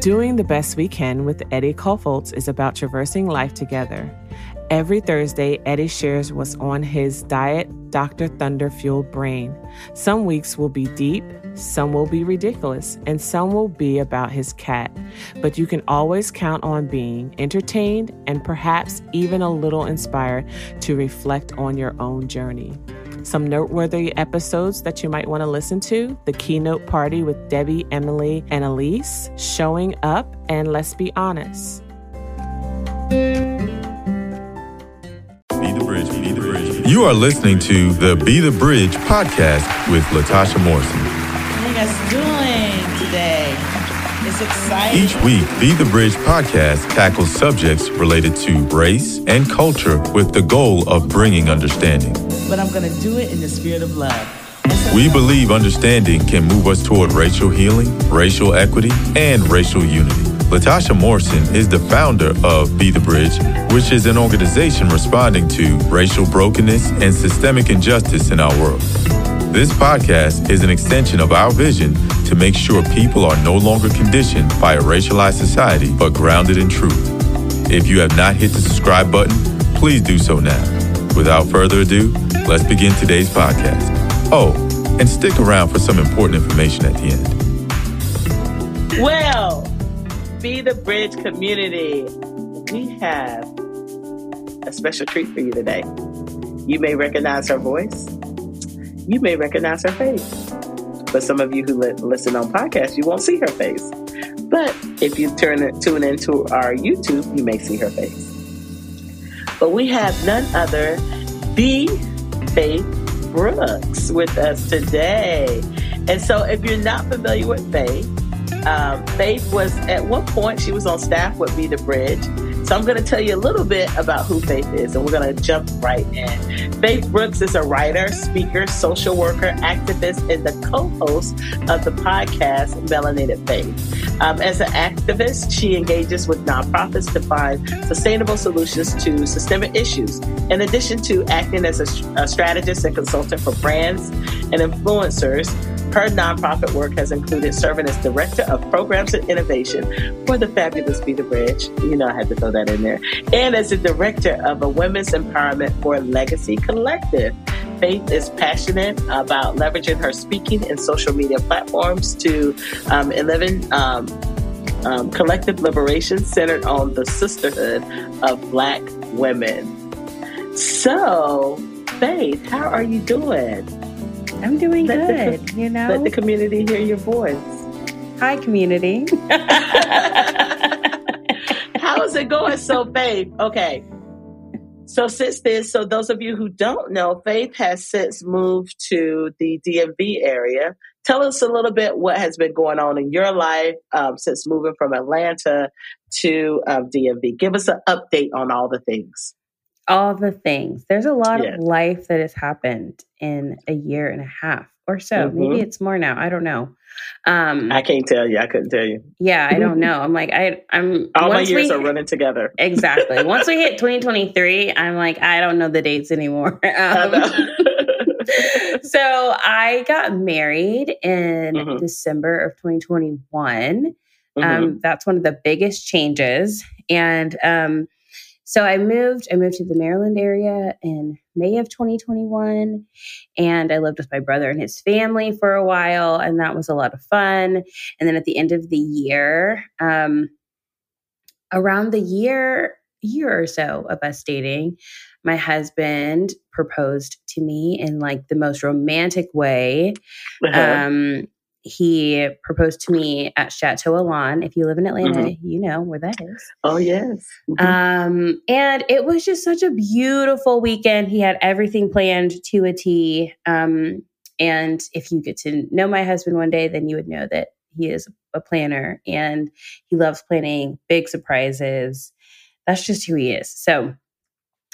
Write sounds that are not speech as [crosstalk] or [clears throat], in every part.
Doing the Best We Can with Eddie Kaufholz is about traversing life together. Every Thursday, Eddie shares what's on his diet, Dr. Thunder fueled brain. Some weeks will be deep, some will be ridiculous, and some will be about his cat. But you can always count on being entertained and perhaps even a little inspired to reflect on your own journey. Some noteworthy episodes that you might want to listen to the keynote party with Debbie, Emily, and Elise, showing up, and let's be honest. Be the Bridge, Be the Bridge. You are listening to the Be the Bridge podcast with Latasha Morrison. How you Each week, Be the Bridge podcast tackles subjects related to race and culture with the goal of bringing understanding. But I'm going to do it in the spirit of love. We believe understanding can move us toward racial healing, racial equity, and racial unity. Latasha Morrison is the founder of Be the Bridge, which is an organization responding to racial brokenness and systemic injustice in our world. This podcast is an extension of our vision to make sure people are no longer conditioned by a racialized society, but grounded in truth. If you have not hit the subscribe button, please do so now. Without further ado, let's begin today's podcast. Oh, and stick around for some important information at the end. Well, be the Bridge community. We have a special treat for you today. You may recognize her voice. You may recognize her face. But some of you who li- listen on podcasts, you won't see her face. But if you turn it, tune into our YouTube, you may see her face. But we have none other the Faitth Brooks with us today. And so if you're not familiar with Faitth, um, Faitth was at one point she was on staff with Be the Bridge. So I'm going to tell you a little bit about who Faitth is, and we're going to jump right in. Faitth Brooks is a writer, speaker, social worker, activist, and the co-host of the podcast Melanated Faith. Um, as an activist, she engages with nonprofits to find sustainable solutions to systemic issues. In addition to acting as a, a strategist and consultant for brands and influencers, her nonprofit work has included serving as Director of Programs and Innovation for the fabulous Be the Bridge. You know, I had to throw that in there. And as a Director of a Women's Empowerment for Legacy Collective. Faitth is passionate about leveraging her speaking and social media platforms to um, 11 um, um, collective liberation centered on the sisterhood of Black women. So, Faitth, how are you doing? I'm doing let good, the, you know. Let the community hear your voice. Hi, community. [laughs] How is it going? So, Faitth, okay. So, since this, so those of you who don't know, Faitth has since moved to the DMV area. Tell us a little bit what has been going on in your life um, since moving from Atlanta to um, DMV. Give us an update on all the things all the things. There's a lot yeah. of life that has happened in a year and a half or so. Mm-hmm. Maybe it's more now. I don't know. Um, I can't tell you. I couldn't tell you. Yeah, I don't [laughs] know. I'm like I. I'm all my years we, are running together. Exactly. [laughs] once we hit 2023, I'm like I don't know the dates anymore. [laughs] Um, so I got married in mm-hmm. December of 2021. Mm-hmm. Um, that's one of the biggest changes, and um, so I moved, I moved to the Maryland area in May of 2021 and I lived with my brother and his family for a while and that was a lot of fun. And then at the end of the year, um, around the year year or so of us dating, my husband proposed to me in like the most romantic way. Uh-huh. Um, he proposed to me at Chateau Elan. If you live in Atlanta, mm-hmm. you know where that is. Oh yes. Mm-hmm. Um, and it was just such a beautiful weekend. He had everything planned to a T. Um, and if you get to know my husband one day, then you would know that he is a planner and he loves planning big surprises. That's just who he is. So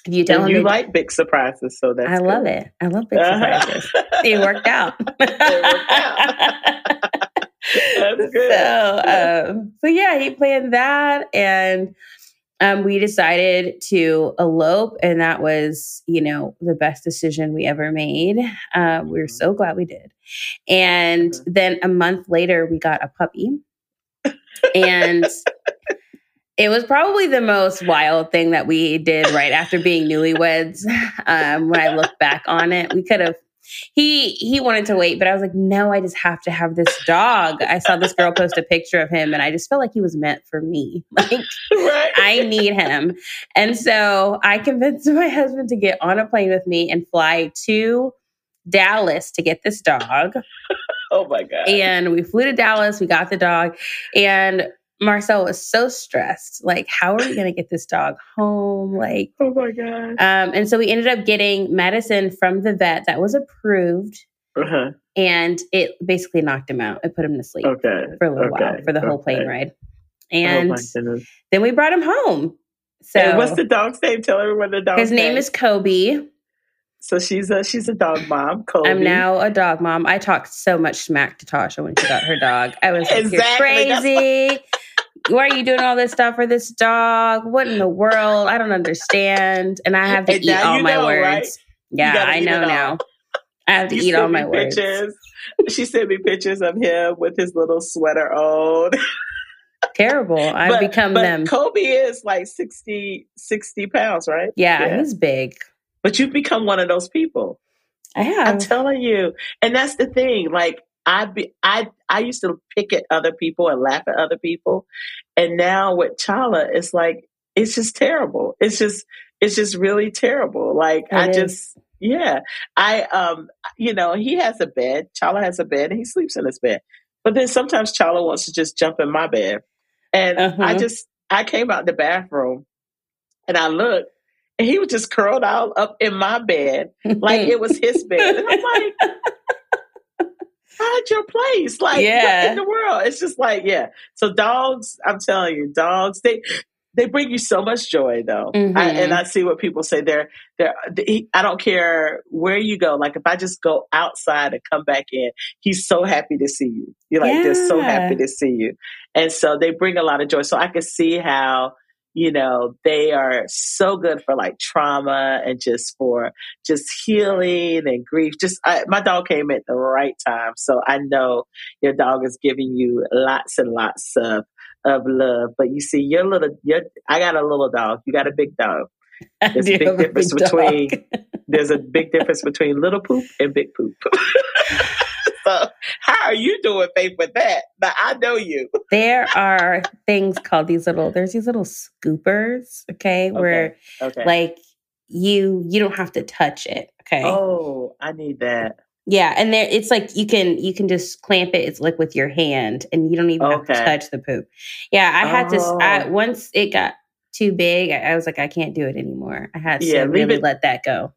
you tell and him you like big surprises, so that's I good. love it. I love big surprises. [laughs] it worked out. it worked out. [laughs] that's good. So, um, so yeah, he planned that, and um, we decided to elope, and that was, you know, the best decision we ever made. Uh, we are mm-hmm. so glad we did. And mm-hmm. then a month later, we got a puppy. and [laughs] it was probably the most wild thing that we did right after being newlyweds. Um, when I look back on it, we could have. He he wanted to wait, but I was like, no, I just have to have this dog. I saw this girl post a picture of him, and I just felt like he was meant for me. [laughs] Like right. I need him, and so I convinced my husband to get on a plane with me and fly to Dallas to get this dog. [laughs] oh my god! And we flew to Dallas. We got the dog, and Marcel was so stressed. Like, how are we going to get this dog home? Like, oh my God. Um, and so we ended up getting medicine from the vet that was approved. Uh-huh. And it basically knocked him out. It put him to sleep okay. for a little okay. while for the whole okay. plane ride. Oh and oh then we brought him home. So, and what's the dog's name? Tell everyone the dog. His name, name is Kobe. So she's a she's a dog mom. Kobe. I'm now a dog mom. I talked so much smack to Tasha when she got her dog. I was like, exactly. "You're crazy why are you doing all this stuff for this dog? What in the world? I don't understand. And I have to and eat all my know, words. Right? Yeah, I know now. I have to you eat all my pictures. words. She sent me pictures of him with his little sweater on. [laughs] Terrible. I've but, become but them. Kobe is like 60, 60 pounds, right? Yeah, yeah, he's big. But you've become one of those people. I have. I'm telling you. And that's the thing. Like I be I I used to pick at other people and laugh at other people, and now with Chala, it's like it's just terrible. It's just it's just really terrible. Like it I is. just yeah, I um you know he has a bed. Chala has a bed, and he sleeps in his bed. But then sometimes Chala wants to just jump in my bed, and uh-huh. I just I came out the bathroom, and I looked, and he was just curled out up in my bed [laughs] like it was his bed. And I'm like, [laughs] find your place. Like, yeah. what in the world? It's just like, yeah. So dogs, I'm telling you, dogs, they they bring you so much joy though. Mm-hmm. I, and I see what people say they're, they're, they, I don't care where you go. Like if I just go outside and come back in, he's so happy to see you. You're like, yeah. they're so happy to see you. And so they bring a lot of joy. So I can see how, you know, they are so good for like trauma and just for just healing and grief. Just I, my dog came at the right time, so I know your dog is giving you lots and lots of of love. But you see, your little, your I got a little dog. You got a big dog. [laughs] There's a big difference big between. [laughs] there's a big difference between little poop and big poop. [laughs] so how are you doing, Faitth, with that? But I know you. there are things called these little. There's these little scoopers. Okay, where okay. like you you don't have to touch it. Okay. Oh, I need that. Yeah, and there it's like you can you can just clamp it. It's like with your hand, and you don't even okay. have to touch the poop. Yeah, I had oh. to. I, once it got too big, I, I, was like, I can't do it anymore. I had to yeah, really it, let that go.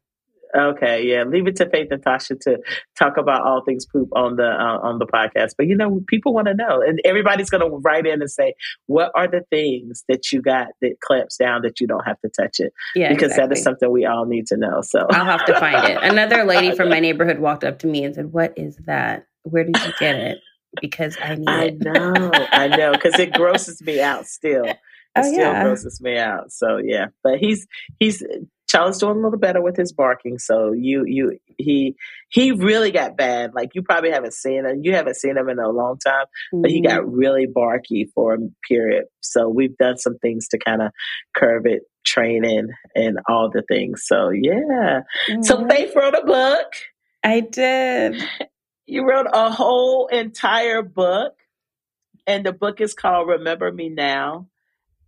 Okay, yeah, leave it to Faitth and Tasha to talk about all things poop on the uh, on the podcast. But you know, people want to know, and everybody's going to write in and say, "What are the things that you got that clamps down that you don't have to touch it?" Yeah, because exactly. that is something we all need to know. So I'll have to find it. Another [laughs] lady from my neighborhood walked up to me and said, "What is that? Where did you get it?" Because I need I it. know, I know, because it grosses me out still. [laughs] It oh, still yeah. grosses me out. So yeah, but he's he's Chala's doing a little better with his barking. So you you he he really got bad. Like you probably haven't seen him. You haven't seen him in a long time, mm-hmm. but he got mm-hmm. really barky for a period. So we've done some things to kind of curb it, training and all the things. So yeah. Mm-hmm. So Faith wrote a book. I did. [laughs] You wrote a whole entire book, and the book is called Remember Me Now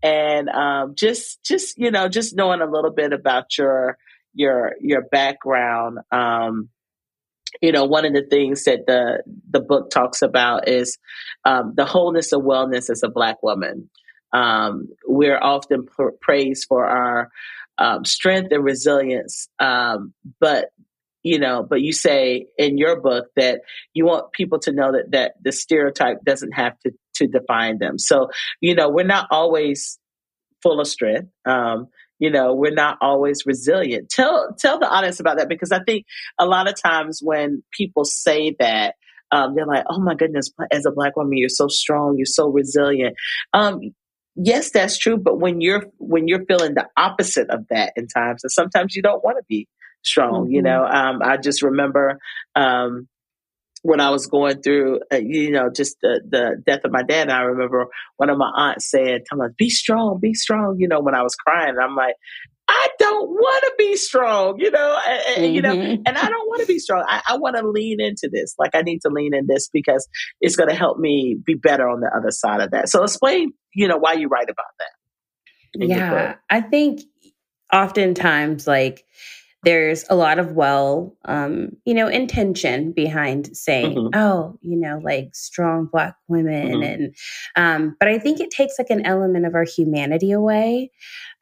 and um, just just you know just knowing a little bit about your your your background um, you know one of the things that the the book talks about is um, the wholeness of wellness as a black woman. Um, we're often pr- praised for our um, strength and resilience um, but you know but you say in your book that you want people to know that that the stereotype doesn't have to to define them so you know we're not always full of strength um, you know we're not always resilient tell tell the audience about that because i think a lot of times when people say that um, they're like oh my goodness as a black woman you're so strong you're so resilient um, yes that's true but when you're when you're feeling the opposite of that in times and sometimes you don't want to be strong. Mm-hmm. You know, um, I just remember um, when I was going through, uh, you know, just the, the death of my dad, I remember one of my aunts saying, "Come on, be strong, be strong." You know, when I was crying, I'm like, I don't want to be strong, you know, and, mm-hmm. you know, mm-hmm. and I don't want to be strong. I, I want to lean into this. Like I need to lean in this because it's going to help me be better on the other side of that. So explain, you know, why you write about that. Yeah, I think oftentimes like there's a lot of well um, you know intention behind saying mm-hmm. oh you know like strong black women mm-hmm. and um, but i think it takes like an element of our humanity away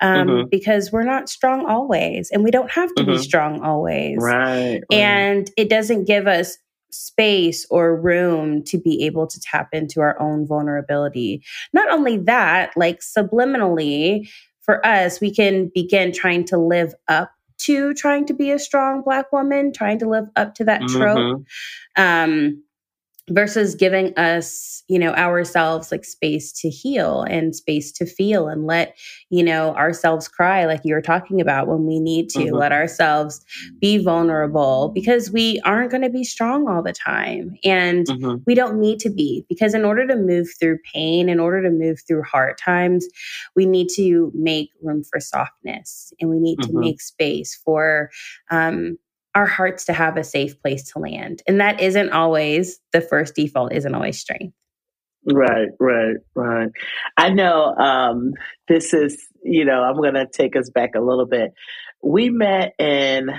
um, mm-hmm. because we're not strong always and we don't have to be mm-hmm. strong always right, right and it doesn't give us space or room to be able to tap into our own vulnerability not only that like subliminally for us we can begin trying to live up to trying to be a strong black woman, trying to live up to that trope. Mm-hmm. Um, versus giving us you know ourselves like space to heal and space to feel and let you know ourselves cry like you were talking about when we need to mm-hmm. let ourselves be vulnerable because we aren't going to be strong all the time and mm-hmm. we don't need to be because in order to move through pain in order to move through hard times we need to make room for softness and we need mm-hmm. to make space for um, our hearts to have a safe place to land. And that isn't always the first default, isn't always strength. Right, right, right. I know um, this is, you know, I'm going to take us back a little bit. We met in,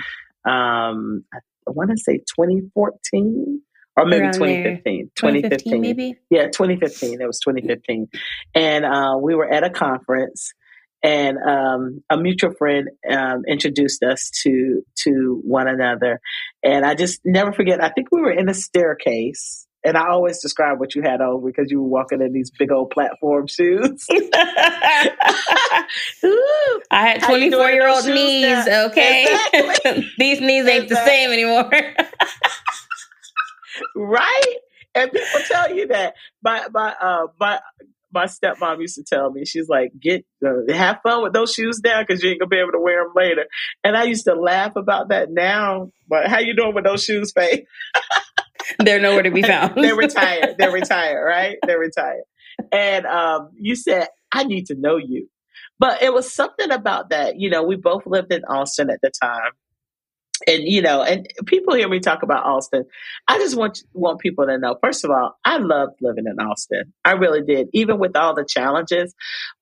um, I want to say 2014 or maybe 2015. 2015. 2015, maybe? Yeah, 2015. It was 2015. And uh, we were at a conference and um, a mutual friend um, introduced us to to one another and i just never forget i think we were in a staircase and I always describe what you had on because you were walking in these big old platform shoes. [laughs] I had 24 year old knees, now? okay? Exactly. [laughs] these knees ain't exactly. the same anymore. [laughs] right? And people tell you that. My, my, uh, my my stepmom used to tell me, she's like, get uh, have fun with those shoes now because you ain't gonna be able to wear them later. And I used to laugh about that now. But how you doing with those shoes, Faye? [laughs] They're nowhere to be [laughs] found. They're retired. They're [laughs] retired, right? They're retired. And um, you said, I need to know you. But it was something about that. You know, we both lived in Austin at the time and you know, and people hear me talk about Austin. I just want want people to know. First of all, I loved living in Austin. I really did, even with all the challenges.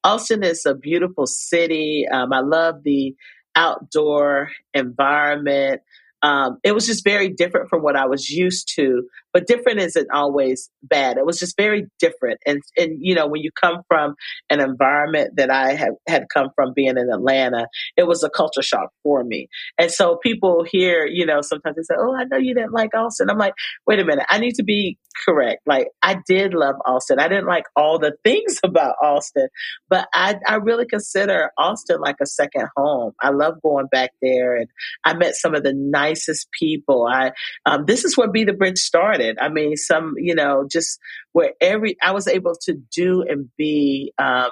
Austin is a beautiful city. Um, I love the outdoor environment. Um, it was just very different from what I was used to. But different isn't always bad. It was just very different. And and you know, when you come from an environment that I have had come from being in Atlanta, it was a culture shock for me. And so people here, you know, sometimes they say, "Oh, I know you didn't like Austin." I'm like, "Wait a minute, I need to be correct. Like, I did love Austin. I didn't like all the [laughs] things about Austin, but I I really consider Austin like a second home. I love going back there, and I met some of the nicest people. I um, this is where Be the Bridge started. I mean, some, you know, just where every, I was able to do and be um,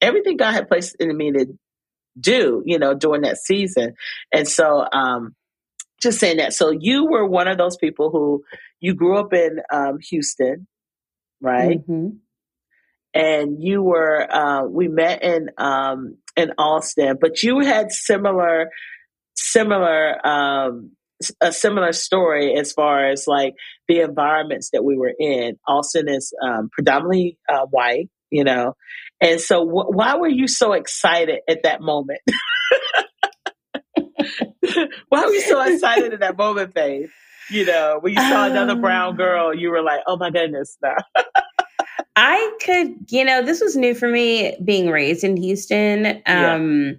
everything God had placed in me to do, you know, during that season. And so, um, just saying that. So you were one of those people who you grew up in um, Houston, right? Mm-hmm. And you were, uh, we met in um, in Austin, but you had similar similar um, a similar story as far as like the environments that we were in. Austin is um, predominantly uh, white, you know, and so wh- why were you so excited at that moment? [laughs] [laughs] why were you so excited in that moment, Faitth? You know, when you saw um, another brown um. girl, you were like, "Oh my goodness!" Now. [laughs] I could, you know, this was new for me being raised in Houston. Um, yeah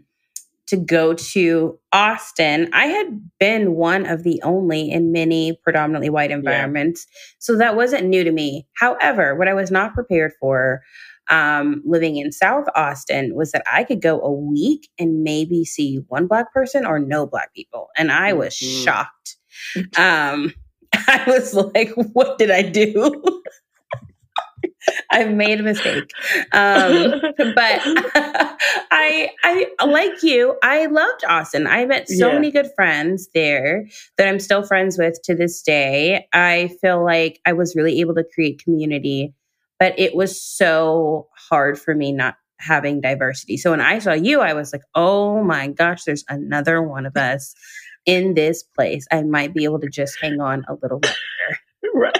to go to Austin, I had been one of the only in many predominantly white environments. Yeah. So that wasn't new to me. However, what I was not prepared for um, living in South Austin was that I could go a week and maybe see one black person or no black people. And I was mm-hmm. shocked. Um, [laughs] I was like, what did I do? [laughs] I've made a mistake. Um, but [laughs] I, I, like you, I loved Austin. I met so yeah. many good friends there that I'm still friends with to this day. I feel like I was really able to create community, but it was so hard for me not having diversity. So when I saw you, I was like, oh my gosh, there's another one of us in this place. I might be able to just hang on a little longer. [laughs] right.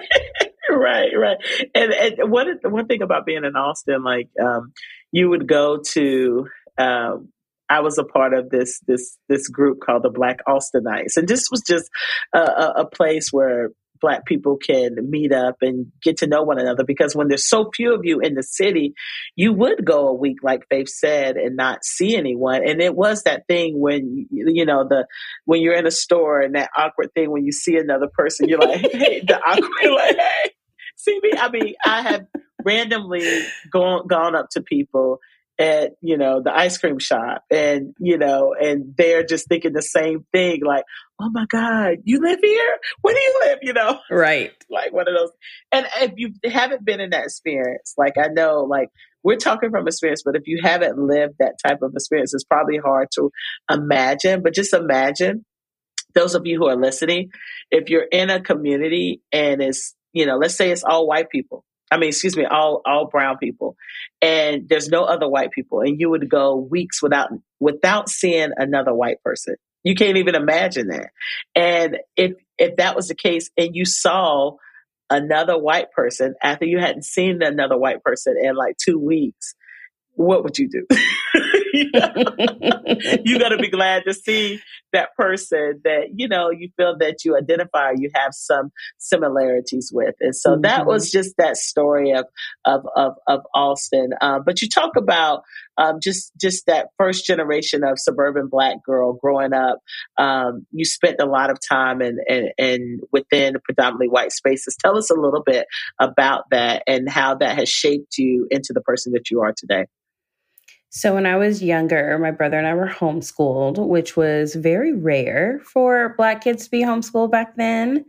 Right, right. And, and one one thing about being in Austin, like um, you would go to um, I was a part of this this this group called the Black Austinites, and this was just a, a, place where black people can meet up and get to know one another because when there's so few of you in the city you would go a week like Faitth said and not see anyone. And it was that thing when you know the when you're in a store and that awkward thing when you see another person you're like [laughs] hey the awkward like hey see me? I mean i have randomly gone gone up to people at you know the ice cream shop and you know and they're just thinking the same thing like oh my god you live here? Where do you live? You know? [laughs] Right. Like one of those. And if you haven't been in that experience like i know like we're talking from experience but if you haven't lived that type of experience it's probably hard to imagine but just imagine those of you who are listening if you're in a community and it's you know let's say it's all white people I mean, excuse me, all all brown people, and there's no other white people, and you would go weeks without without seeing another white person. You can't even imagine that. And if if that was the case, and you saw another white person after you hadn't seen another white person in like two weeks, what would you do? [laughs] [laughs] you, you got to be glad to see that person that you know you feel that you identify you have some similarities with. And so mm-hmm. that was just that story of of of, of austin. Um, but you talk about um, just just that first generation of suburban black girl growing up. Um, you spent a lot of time and, in within predominantly white spaces. Tell us a little bit about that and how that has shaped you into the person that you are today so, when I was younger, my brother and I were homeschooled, which was very rare for Black kids to be homeschooled back then.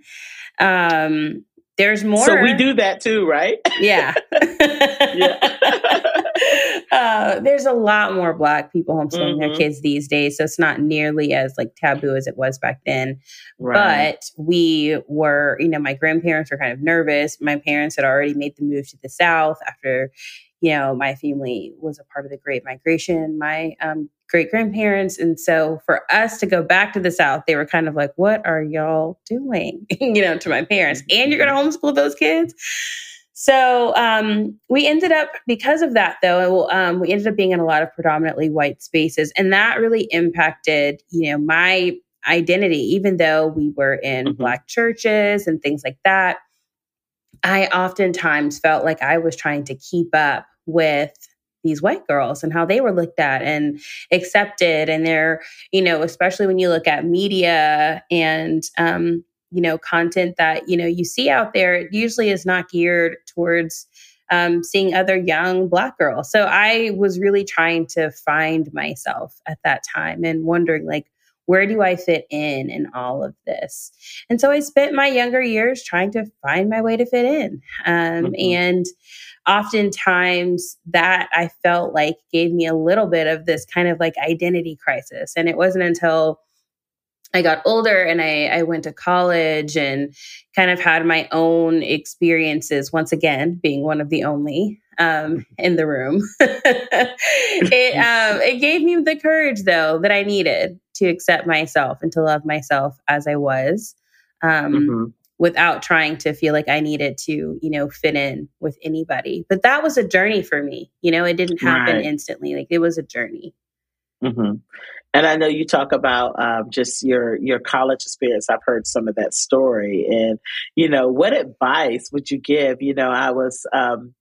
Um, there's more. So, we do that too, right? Yeah. [laughs] [laughs] yeah. uh, there's a lot more Black people homeschooling mm-hmm. their kids these days. So, it's not nearly as like taboo as it was back then. Right. But we were, you know, my grandparents were kind of nervous. My parents had already made the move to the South after you know, my family was a part of the Great Migration, my um, great grandparents. And so for us to go back to the South, they were kind of like, what are y'all doing? [laughs] you know, to my parents. And you're going to homeschool those kids? So um, we ended up, because of that, though, um, we ended up being in a lot of predominantly white spaces. And that really impacted, you know, my identity, even though we were in mm-hmm. Black churches and things like that. I oftentimes felt like I was trying to keep up with these white girls and how they were looked at and accepted. And they're, you know, especially when you look at media and, um, you know, content that, you know, you see out there, it usually is not geared towards um, seeing other young Black girls. So I was really trying to find myself at that time and wondering, like, where do I fit in in all of this? And so I spent my younger years trying to find my way to fit in. Um, mm-hmm. And oftentimes that I felt like gave me a little bit of this kind of like identity crisis. And it wasn't until I got older and I, I, went to college and kind of had my own experiences, once again, being one of the only um, in the room. [laughs] it, [laughs] um, it gave me the courage, though, that I needed to accept myself and to love myself as I was. Um, mm-hmm. Without trying to feel like I needed to, you know, fit in with anybody. But that was a journey for me. You know, it didn't happen right. instantly. Like it was a journey. Mm-hmm. And I know you talk about um, just your your college experience. I've heard some of that story, and you know, what advice would you give? You know, I was um,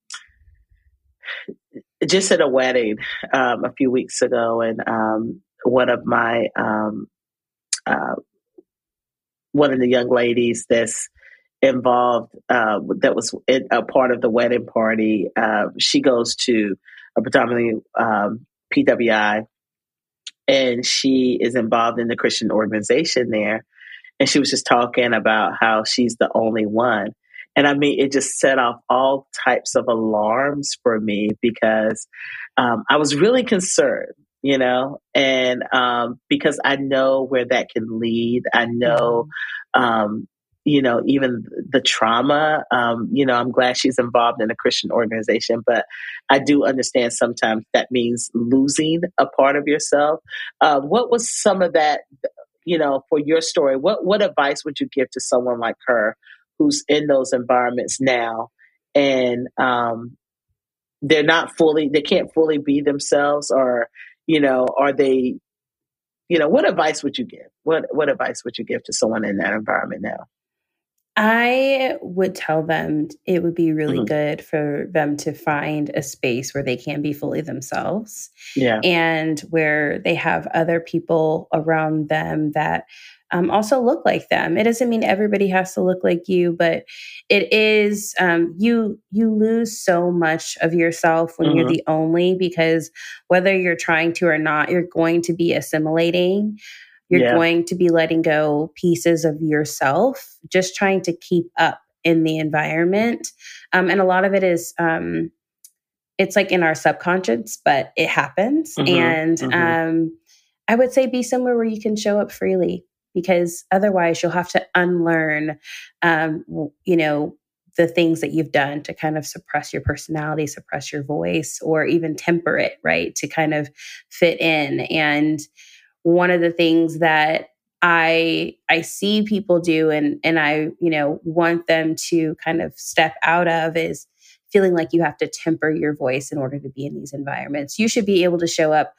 just at a wedding um, a few weeks ago, and um, one of my um, uh, one of the young ladies that's involved uh, that was a part of the wedding party. Uh, she goes to a predominantly um, PWI, and she is involved in the Christian organization there. And she was just talking about how she's the only one And I mean, it just set off all types of alarms for me because um, I was really concerned, you know, and um, because I know where that can lead. I know, mm-hmm. um, you know, even the trauma. Um, you know, I'm glad she's involved in a Christian organization, but I do understand sometimes that means losing a part of yourself. Uh, what was some of that? You know, for your story, what what advice would you give to someone like her who's in those environments now, and um, they're not fully, they can't fully be themselves, or you know, are they? You know, what advice would you give? What what advice would you give to someone in that environment now? I would tell them it would be really mm-hmm. good for them to find a space where they can be fully themselves. Yeah. And where they have other people around them that um, also look like them. It doesn't mean everybody has to look like you, but it is um, you. You lose so much of yourself when mm-hmm. you're the only because whether you're trying to or not, you're going to be assimilating. You're yeah. going to be letting go pieces of yourself, just trying to keep up in the environment. Um, and a lot of it is, um, it's like in our subconscious, but it happens. Mm-hmm, and mm-hmm. Um, I would say be somewhere where you can show up freely because otherwise you'll have to unlearn, um, you know, the things that you've done to kind of suppress your personality, suppress your voice, or even temper it, right? To kind of fit in. And one of the things that I I see people do and and I, you know, want them to kind of step out of is feeling like you have to temper your voice in order to be in these environments. You should be able to show up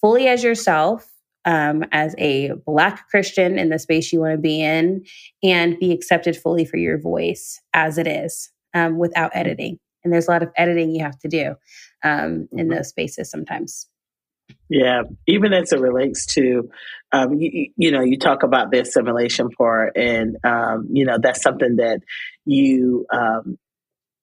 fully as yourself um, as a Black Christian in the space you want to be in and be accepted fully for your voice as it is um, without editing. And there's a lot of editing you have to do um, in mm-hmm. those spaces sometimes. Yeah, even as it relates to, um, you, you, know, you talk about the assimilation part, and um, you know that's something that you um,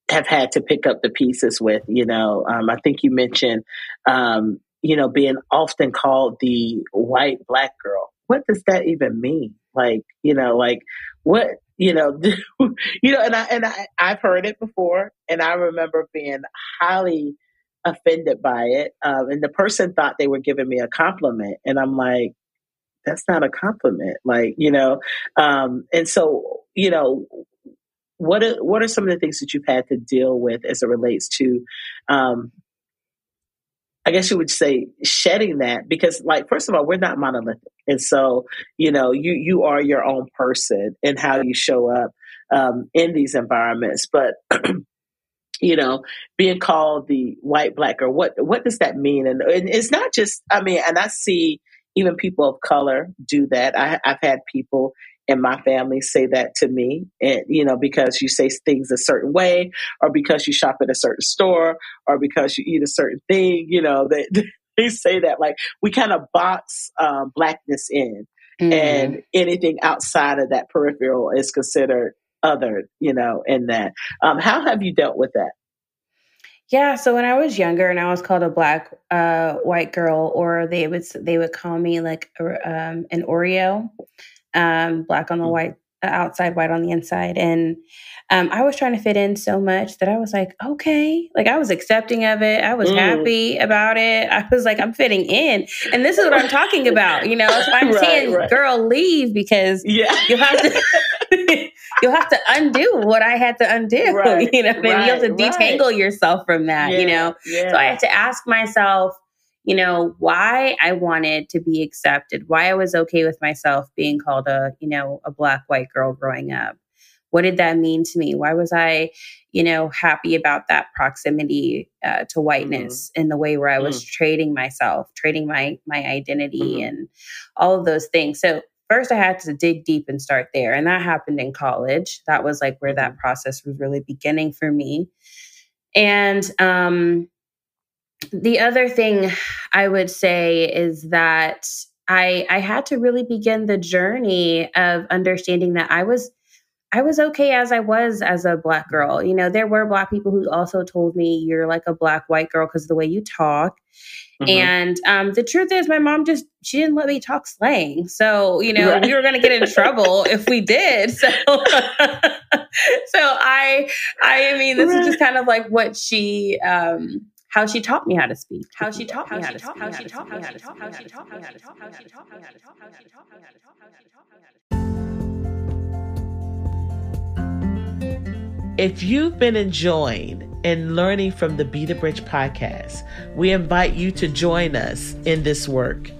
have had to pick up the pieces with. You know, um, I think you mentioned, um, you know, being often called the white black girl. What does that even mean? Like, you know, like what you know, [laughs] you know, and I and I I've heard it before, and I remember being highly offended by it. Um, and the person thought they were giving me a compliment. And I'm like, that's not a compliment. Like, you know, um, and so, you know, what are, what are some of the things that you've had to deal with as it relates to, um, I guess you would say shedding that because like first of all we're not monolithic and so you know you you are your own person and how you show up um, in these environments but [clears throat] you know, being called the white black or what what does that mean? And, and, it's not just I mean, and I see even people of color do that. I, I've had people in my family say that to me, and you know, because you say things a certain way, or because you shop at a certain store, or because you eat a certain thing, you know, [laughs] they they say that like we kind of box um, blackness in, mm-hmm. and anything outside of that peripheral is considered other, you know, in that. Um, how have you dealt with that? Yeah, so when I was younger and I was called a black uh, white girl, or they would they would call me like um, an Oreo, um, black on the mm. white outside, white on the inside, and um, I was trying to fit in so much that I was like, okay, like I was accepting of it. I was mm. happy about it. I was like, I'm fitting in, and this is what I'm talking about. You know, so I'm [laughs] right, saying, right. girl, leave because yeah. you have to. [laughs] you'll have to undo what I had to undo. [laughs] Right, you know, and you have to detangle yourself from that, yeah, you know. Yeah. So I had to ask myself, you know, why I wanted to be accepted, why I was okay with myself being called a, you know, a black white girl growing up. What did that mean to me? Why was I, you know, happy about that proximity uh, to whiteness mm-hmm. in the way where I was mm-hmm. trading myself, trading my my identity, mm-hmm. and all of those things? So first I had to dig deep and start there. And that happened in college. That was like where that mm-hmm. process was really beginning for me. And um, the other thing I would say is that I I had to really begin the journey of understanding that I was I was okay as I was as a black girl. You know, there were black people who also told me you're like a black white girl because the way you talk. Mm-hmm. And um, the truth is, my mom just she didn't let me talk slang, so you know right. we were going to get in trouble [laughs] if we did. So, [laughs] so I, I mean, this right. is just kind of like what she. Um, how she taught me how to speak, how she taught me how to speak, how she taught me how to speak, how she taught me how to speak, how she taught me how to speak, how she taught me how to speak, how she taught me how to speak. If you've been enjoying and learning from the Be the Bridge podcast, we invite you to join us in this work.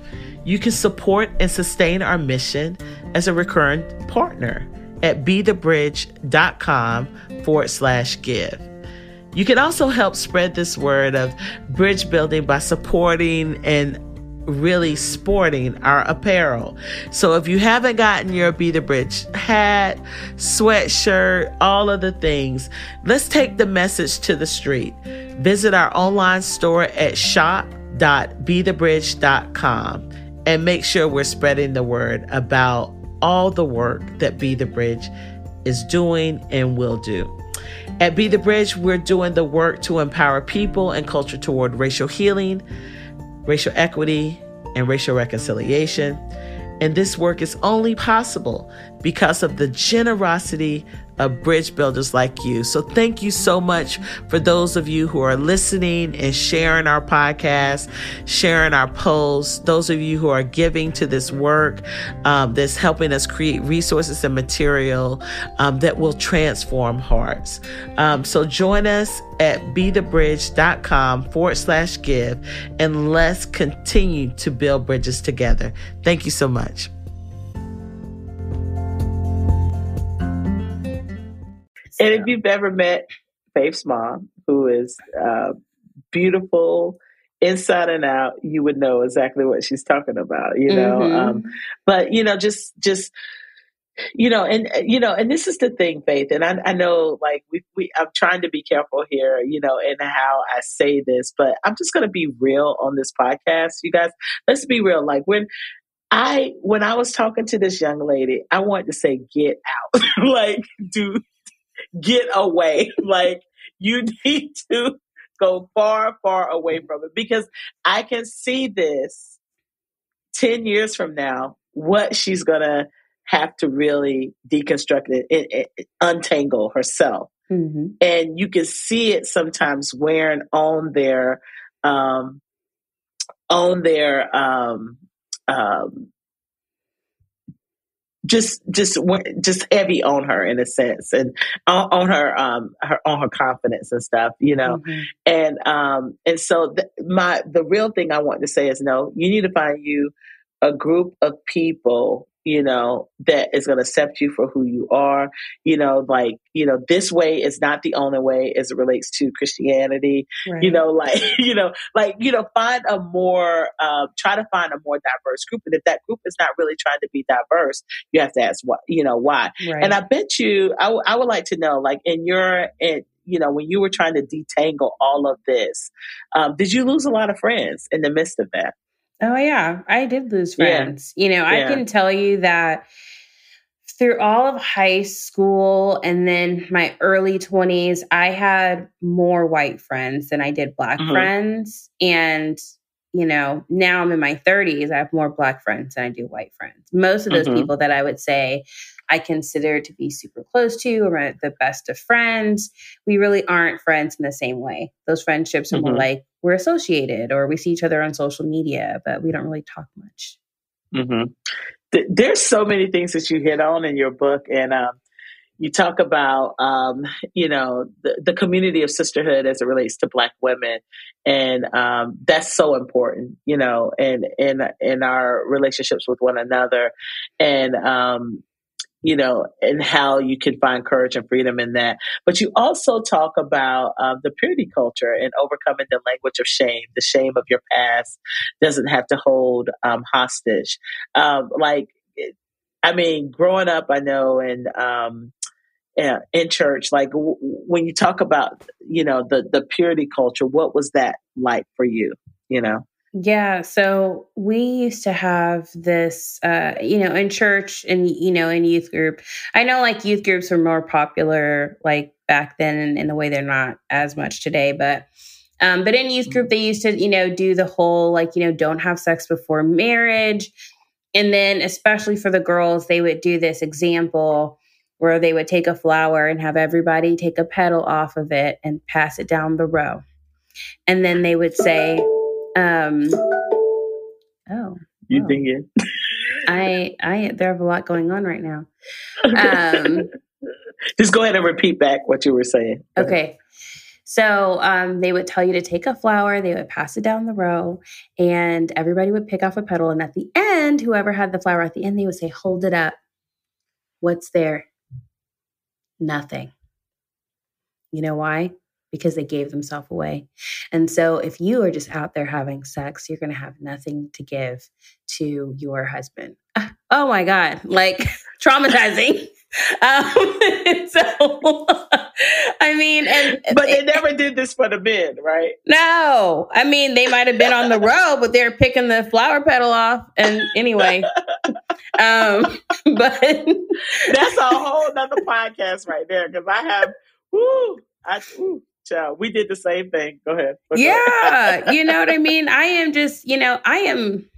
You can support and sustain our mission as a recurrent partner at bethebridge.com forward slash give. You can also help spread this word of bridge building by supporting and really sporting our apparel. So if you haven't gotten your Be the Bridge hat, sweatshirt, all of the things, let's take the message to the street. Visit our online store at shop.bethebridge.com and make sure we're spreading the word about all the work that Be the Bridge is doing and will do. At Be the Bridge, we're doing the work to empower people and culture toward racial healing, racial equity, and racial reconciliation. And this work is only possible because of the generosity of bridge builders like you. So thank you so much for those of you who are listening and sharing our podcast, sharing our posts, those of you who are giving to this work um, that's helping us create resources and material um, that will transform hearts. Um, so join us at bethebridge.com forward slash give and let's continue to build bridges together. Thank you so much. And if you've ever met Faitth's mom, who is uh, beautiful inside and out, you would know exactly what she's talking about. You know, mm-hmm. um, but you know, just just you know, and you know, and this is the thing, Faitth, and I, I know, like we, we, I'm trying to be careful here, you know, in how I say this, but I'm just going to be real on this podcast, you guys. Let's be real. Like when I, when I was talking to this young lady, I wanted to say, "Get out!" [laughs] like, do get away. [laughs] like you [laughs] need to go far, far away from it because I can see this 10 years from now, what she's going to have to really deconstruct it, it, it untangle herself. Mm-hmm. And you can see it sometimes wearing on their, um, on their, um, um, just just just heavy on her in a sense and on, on her um her on her confidence and stuff you know mm-hmm. and um and so the, my the real thing i want to say is no you need to find you a group of people you know, that is going to accept you for who you are. You know, like, you know, this way is not the only way as it relates to Christianity. Right. You know, [laughs] like, you know, like, you know, find a more, uh, try to find a more diverse group. And if that group is not really trying to be diverse, you have to ask what, you know, why. Right. And I bet you, I, w- I would like to know, like, in your, in, you know, when you were trying to detangle all of this, um, did you lose a lot of friends in the midst of that? Oh yeah, I did lose friends. Yeah. You know, yeah. I can tell you that through all of high school and then my early 20s, I had more white friends than I did black mm-hmm. friends. And, you know, now I'm in my 30s, I have more black friends than I do white friends. Most of those mm-hmm. people that I would say I consider to be super close to or the best of friends, we really aren't friends in the same way. Those friendships are mm-hmm. more like we're associated or we see each other on social media, but we don't really talk much. Mm-hmm. Th- there's so many things that you hit on in your book, and um, you talk about um, you know the, the, community of sisterhood as it relates to Black women, and um, that's so important, you know, and in in our relationships with one another, and um, you know, and how you can find courage and freedom in that. But you also talk about um, the purity culture and overcoming the language of shame. The shame of your past doesn't have to hold um, hostage. Um, like, I mean, growing up, I know, and um, yeah, in church, like w- when you talk about, you know, the the purity culture, what was that like for you? You know. Yeah, so we used to have this, uh, you know, in church and you know in youth group. I know like youth groups were more popular like back then in, in the way they're not as much today, but um, but in youth group they used to you know do the whole like you know don't have sex before marriage, and then especially for the girls they would do this example where they would take a flower and have everybody take a petal off of it and pass it down the row, and then they would say um, oh, you wow. it? I I there have a lot going on right now. [laughs] Um, Just go ahead and repeat back what you were saying. Okay. So um, they would tell you to take a flower, they would pass it down the row, and everybody would pick off a petal. And at the end, whoever had the flower at the end, they would say, Hold it up. What's there? Nothing. You know why? Because they gave themselves away. And so if you are just out there having sex, you're going to have nothing to give to your husband. [laughs] Oh my God, like [laughs] traumatizing. [laughs] um, so, I mean, and but they never did this for the men, right? No, I mean they might have been on the road, but they're picking the flower petal off. And anyway, um, but that's a whole nother podcast right there because I have, whoo, I, whoo, child. We did the same thing. Go ahead. yeah. [laughs] you know what I mean? I am just, you know, I am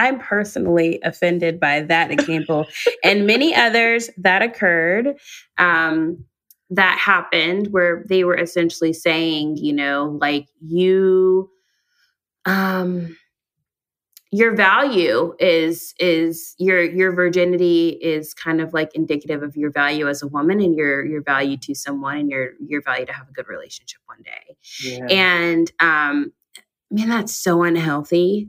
I'm personally offended by that example and many others that occurred um, that happened where they were essentially saying, you know, like you um your value is is your your virginity is kind of like indicative of your value as a woman and your your value to someone and your your value to have a good relationship one day yeah. and um man that's so unhealthy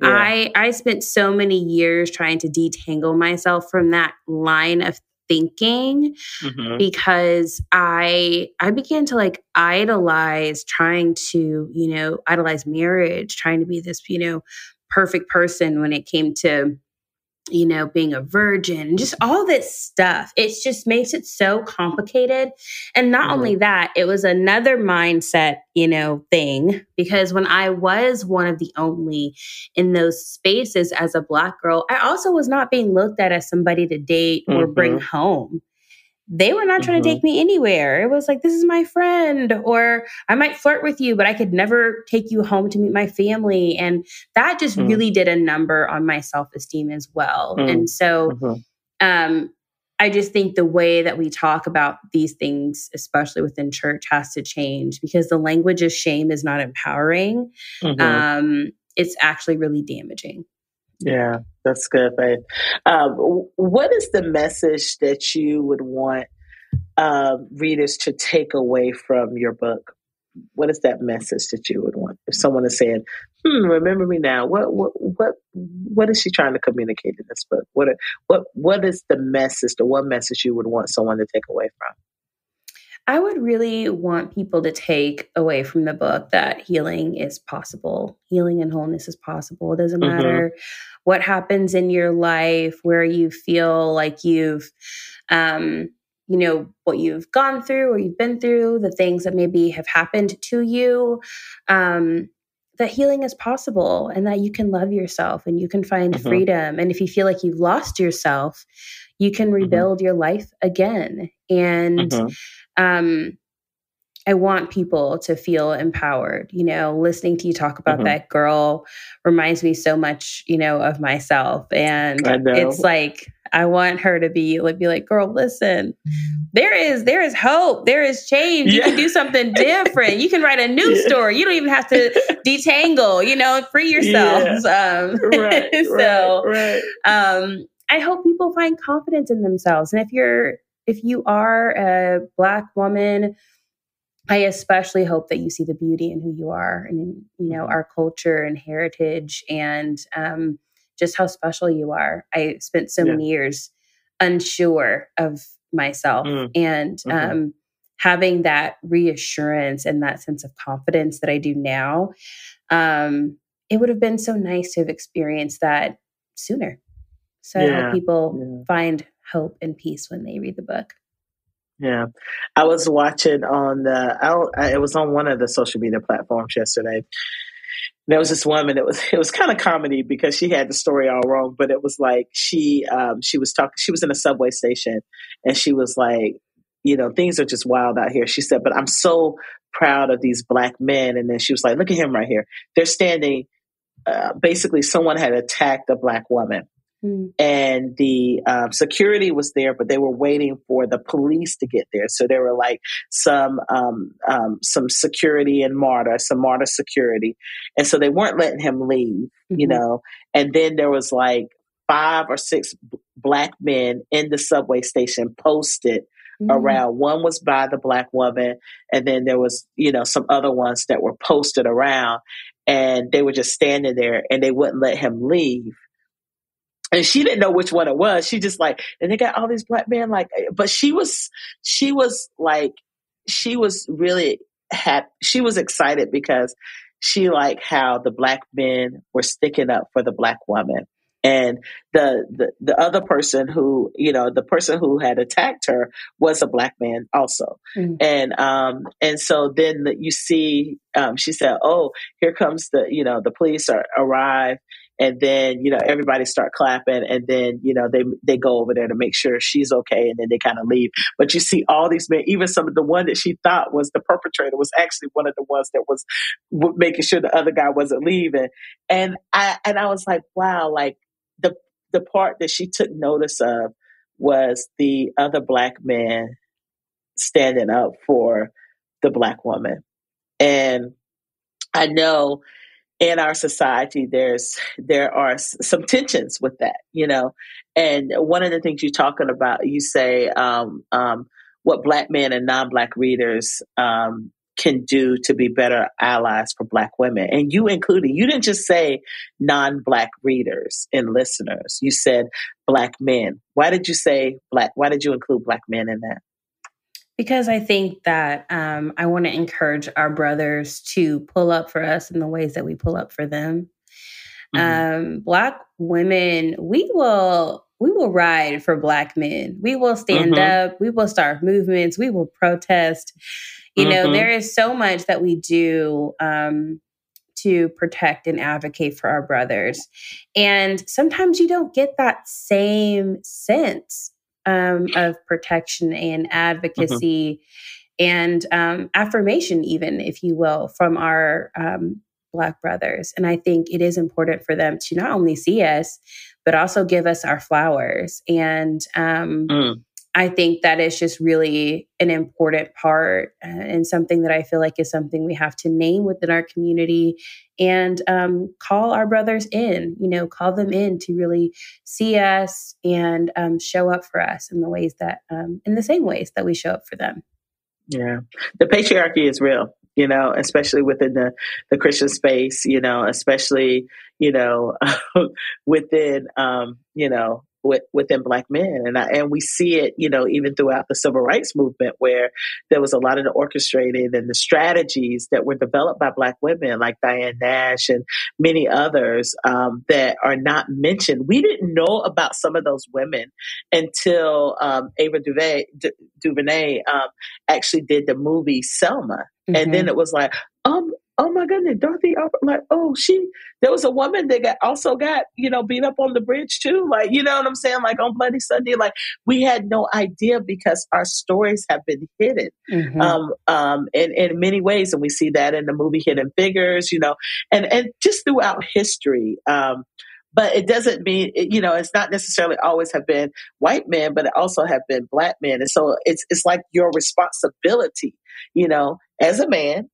yeah. i i spent so many years trying to detangle myself from that line of thinking mm-hmm. because i i began to like idolize trying to you know idolize marriage trying to be this you know perfect person when it came to you know being a virgin and just all this stuff it just makes it so complicated and not mm-hmm. only that it was another mindset you know thing because when i was one of the only in those spaces as a black girl i also was not being looked at as somebody to date or mm-hmm. bring home they were not trying mm-hmm. to take me anywhere. It was like, this is my friend, or I might flirt with you, but I could never take you home to meet my family. And that just mm. really did a number on my self esteem as well. Mm. And so, mm-hmm. um, I just think the way that we talk about these things, especially within church, has to change because the language of shame is not empowering. Mm-hmm. Um, it's actually really damaging. Yeah, that's good, Faitth. Um, what is the message that you would want um, readers to take away from your book? What is that message that you would want if someone is saying, "Hmm, remember me now"? What what what what is she trying to communicate in this book? What what what is the message? The one message you would want someone to take away from? I would really want people to take away from the book that healing is possible. Healing and wholeness is possible. It doesn't mm-hmm. matter what happens in your life where you feel like you've, um, you know, what you've gone through or you've been through, the things that maybe have happened to you. Um, that healing is possible and that you can love yourself and you can find mm-hmm. freedom. And if you feel like you've lost yourself, you can mm-hmm. rebuild mm-hmm. your life again. And mm-hmm um, I want people to feel empowered. You know, listening to you talk about mm-hmm. that girl reminds me so much, you know, of myself. And it's like I want her to be like be like, girl, listen, there is there is hope, there is change. Yeah. You can do something different. you can write a [laughs] new yeah. story. You don't even have to detangle, you know, free yourselves. Yeah. Um, right, [laughs] so right, right. um I hope people find confidence in themselves. And if you're if you are a Black woman, I especially hope that you see the beauty in who you are and you know, our culture and heritage and um, just how special you are. I spent so yeah. many years unsure of myself mm. and mm-hmm. um, having that reassurance and that sense of confidence that I do now. Um, it would have been so nice to have experienced that sooner. So yeah. I hope people yeah. find hope and peace when they read the book. Yeah, I was watching on the. I, it was on one of the social media platforms yesterday, there was this woman [laughs] it was it was kind of comedy because she had the story all wrong but it was like she um she was talking she was in a subway station and she was like you know things are just wild out here. She said but i'm so proud of these black men. And then she was like look at him right here. They're standing uh, basically someone had attacked a black woman Mm. And the um, security was there, but they were waiting for the police to get there. So there were like some um, um, some security and MARTA, some MARTA security, and so they weren't letting him leave. Mm-hmm. You know, and then there was like five or six b- black men in the subway station posted mm-hmm. around. One was by the black woman, and then there was you know some other ones that were posted around, and they were just standing there, and they wouldn't let him leave and she didn't know which one it was. She just like, and they got all these black men like, but she was, she was like, she was really had, she was excited because she liked how the black men were sticking up for the black woman. And the, the the other person who you know the person who had attacked her was a black man also, mm. and um and so then you see um, she said, "Oh, here comes the you know the police are arrive and then you know everybody start clapping and then you know they they go over there to make sure she's okay and then they kind of leave. But you see all these men even some of the one that she thought was the perpetrator was actually one of the ones that was making sure the other guy wasn't leaving. And i and i was like wow like the the part that she took notice of was the other black man standing up for the black woman. And i know in our society there's there are some tensions with that you know? And one of the things you're talking about you say um, um, what black men and non-black readers um, can do to be better allies for black women. And you included you didn't just say non-black readers and listeners. You said black men. Why did you say black why did you include black men in that because I think that um, I want to encourage our brothers to pull up for us in the ways that we pull up for them. Mm-hmm. Um, black women, we will we will ride for black men. We will stand mm-hmm. up. We will start movements. We will protest. You mm-hmm. know, there is so much that we do um, to protect and advocate for our brothers, and sometimes you don't get that same sense um, of protection and mm-hmm. advocacy mm-hmm. and um, affirmation, even if you will, from our um, Black brothers. And I think it is important for them to not only see us, but also give us our flowers. And um, mm. I think that is just really an important part uh, and something that I feel like is something we have to name within our community and um, call our brothers in, you know, call them in to really see us and um, show up for us in the ways that, um, in the same ways that we show up for them. Yeah. The patriarchy is real you know, especially within the, the Christian space, you know, especially, you know, [laughs] within, um, you know, with, within black men. And I, and we see it, you know, even throughout the civil rights movement where there was a lot of the orchestrating and the strategies that were developed by black women like Diane Nash and many others um, that are not mentioned. We didn't know about some of those women until um, Ava DuVernay, DuVernay um, actually did the movie Selma. Mm-hmm. And then mm-hmm. it was like, um, oh my goodness, Dorothy, like, oh, she, there was a woman that got also got, you know, beat up on the bridge too. Like, you know what I'm saying? Like on Bloody Sunday, like we had no idea because our stories have been hidden, mm-hmm. um, um, in, in many ways. And we see that in the movie Hidden Figures, you know, and, and just throughout history. Um, but it doesn't mean you know it's not necessarily always have been white men but it also have been black men and so it's it's like your responsibility you know as a man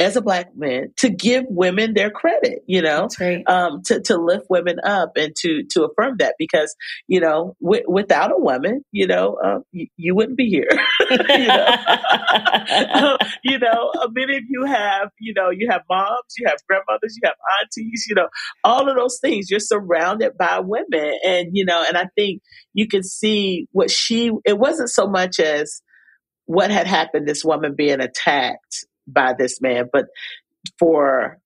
as a black man to give women their credit, you know, right. um, to, to lift women up and to, to affirm that because, you know, w- without a woman, you know, uh, y- you wouldn't be here. [laughs] you know, [laughs] um, you know, many of you have, you know, you have moms, you have grandmothers, you have aunties, you know, all of those things. You're surrounded by women. And, you know, and I think you can see what she, it wasn't so much as, what had happened, this woman being attacked by this man, but for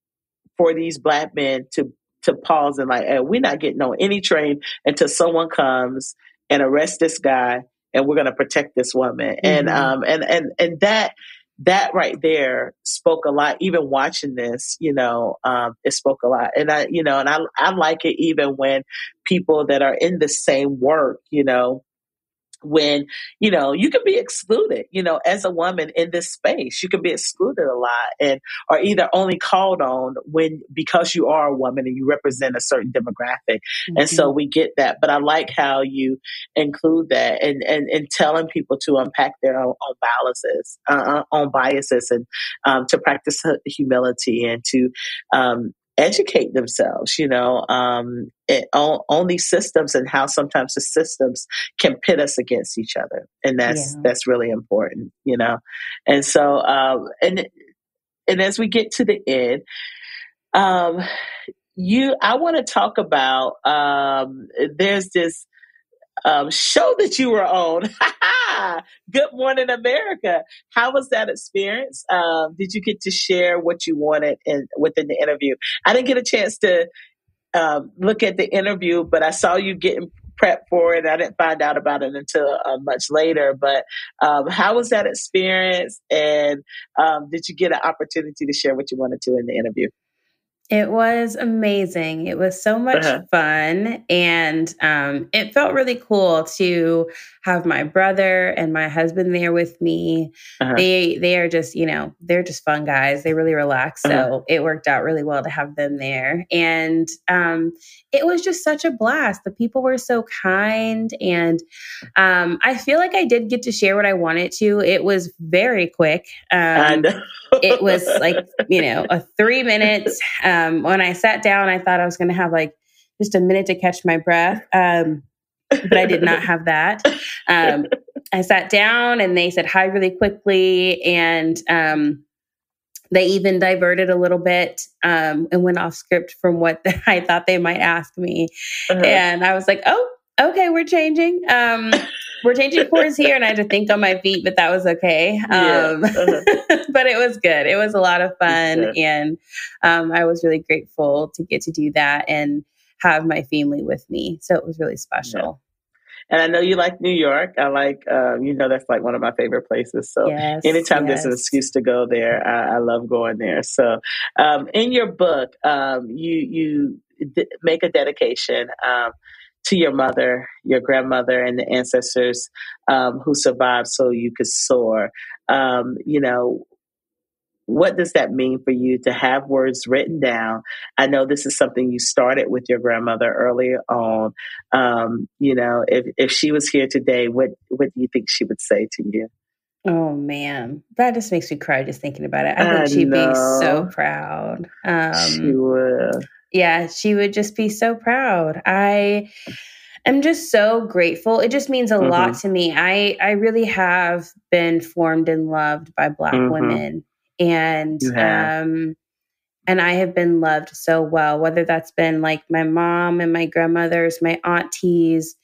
for these black men to to pause and like, hey, we're not getting on any train until someone comes and arrests this guy, and we're going to protect this woman. Mm-hmm. And um and and and that that right there spoke a lot. Even watching this, you know, um, it spoke a lot. And I, you know, and I, I like it even when people that are in the same work, you know, when you know you can be excluded you know as a woman in this space you can be excluded a lot and are either only called on when because you are a woman and you represent a certain demographic mm-hmm. and so mm-hmm. we get that but i like how you include that and and, and telling people to unpack their own, own biases uh, own biases and um, to practice humility and to um, educate themselves, you know, um, it, on, on, these systems and how sometimes the systems can pit us against each other. And that's, yeah. that's really important, you know? And so, um, and, and as we get to the end, um, you, I want to talk about, um, there's this, um, show that you were on. [laughs] Good Morning America. How was that experience? Um, did you get to share what you wanted in, within the interview? I didn't get a chance to um, look at the interview, but I saw you getting prepped for it. I didn't find out about it until uh, much later. But um, how was that experience? And um, did you get an opportunity to share what you wanted to in the interview? It was amazing. It was so much uh-huh. fun. And um, it felt really cool to have my brother and my husband there with me. Uh-huh. They they are just, you know, they're just fun guys. They really relax. Uh-huh. So it worked out really well to have them there. And um, it was just such a blast. The people were so kind. And um, I feel like I did get to share what I wanted to. It was very quick. Um, it was like, [laughs] you know, a three minutes. Um, when I sat down, I thought I was going to have like just a minute to catch my breath. Um, but I did not have that. Um, I sat down and they said hi really quickly. And um, they even diverted a little bit um, and went off script from what [laughs] I thought they might ask me. Uh-huh. And I was like, oh, okay, we're changing. Um, we're changing [laughs] course here. And I had to think on my feet, but that was okay. Um, yeah. uh-huh. [laughs] but it was good. It was a lot of fun. And um, I was really grateful to get to do that and have my family with me. So it was really special. Yeah. And I know you like New York. I like, um, you know, that's like one of my favorite places. So yes, anytime yes. there's an excuse to go there, I, I love going there. So um, in your book, um, you you d- make a dedication um, to your mother, your grandmother, and the ancestors um, who survived so you could soar. Um, you know, what does that mean for you to have words written down? I know this is something you started with your grandmother earlier on. Um, you know, if, if she was here today, what, what do you think she would say to you? Oh man, that just makes me cry just thinking about it. I think I she'd know. be so proud. Um, she would. Yeah, she would just be so proud. I am just so grateful. It just means a mm-hmm. lot to me. I I really have been formed and loved by Black mm-hmm. women and um and I have been loved so well, whether that's been like my mom and my grandmothers, my aunties,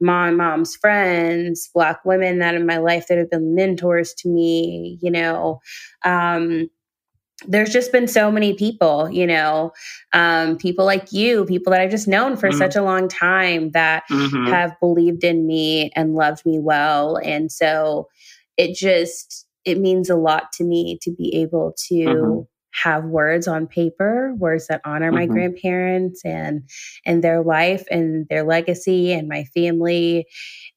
my mom's friends, black women that in my life that have been mentors to me, you know. Um, there's just been so many people, you know, um, people like you, people that I've just known for mm-hmm. such a long time that mm-hmm. have believed in me and loved me well. And so it just, it means a lot to me to be able to mm-hmm. have words on paper words that honor my mm-hmm. grandparents and and their life and their legacy and my family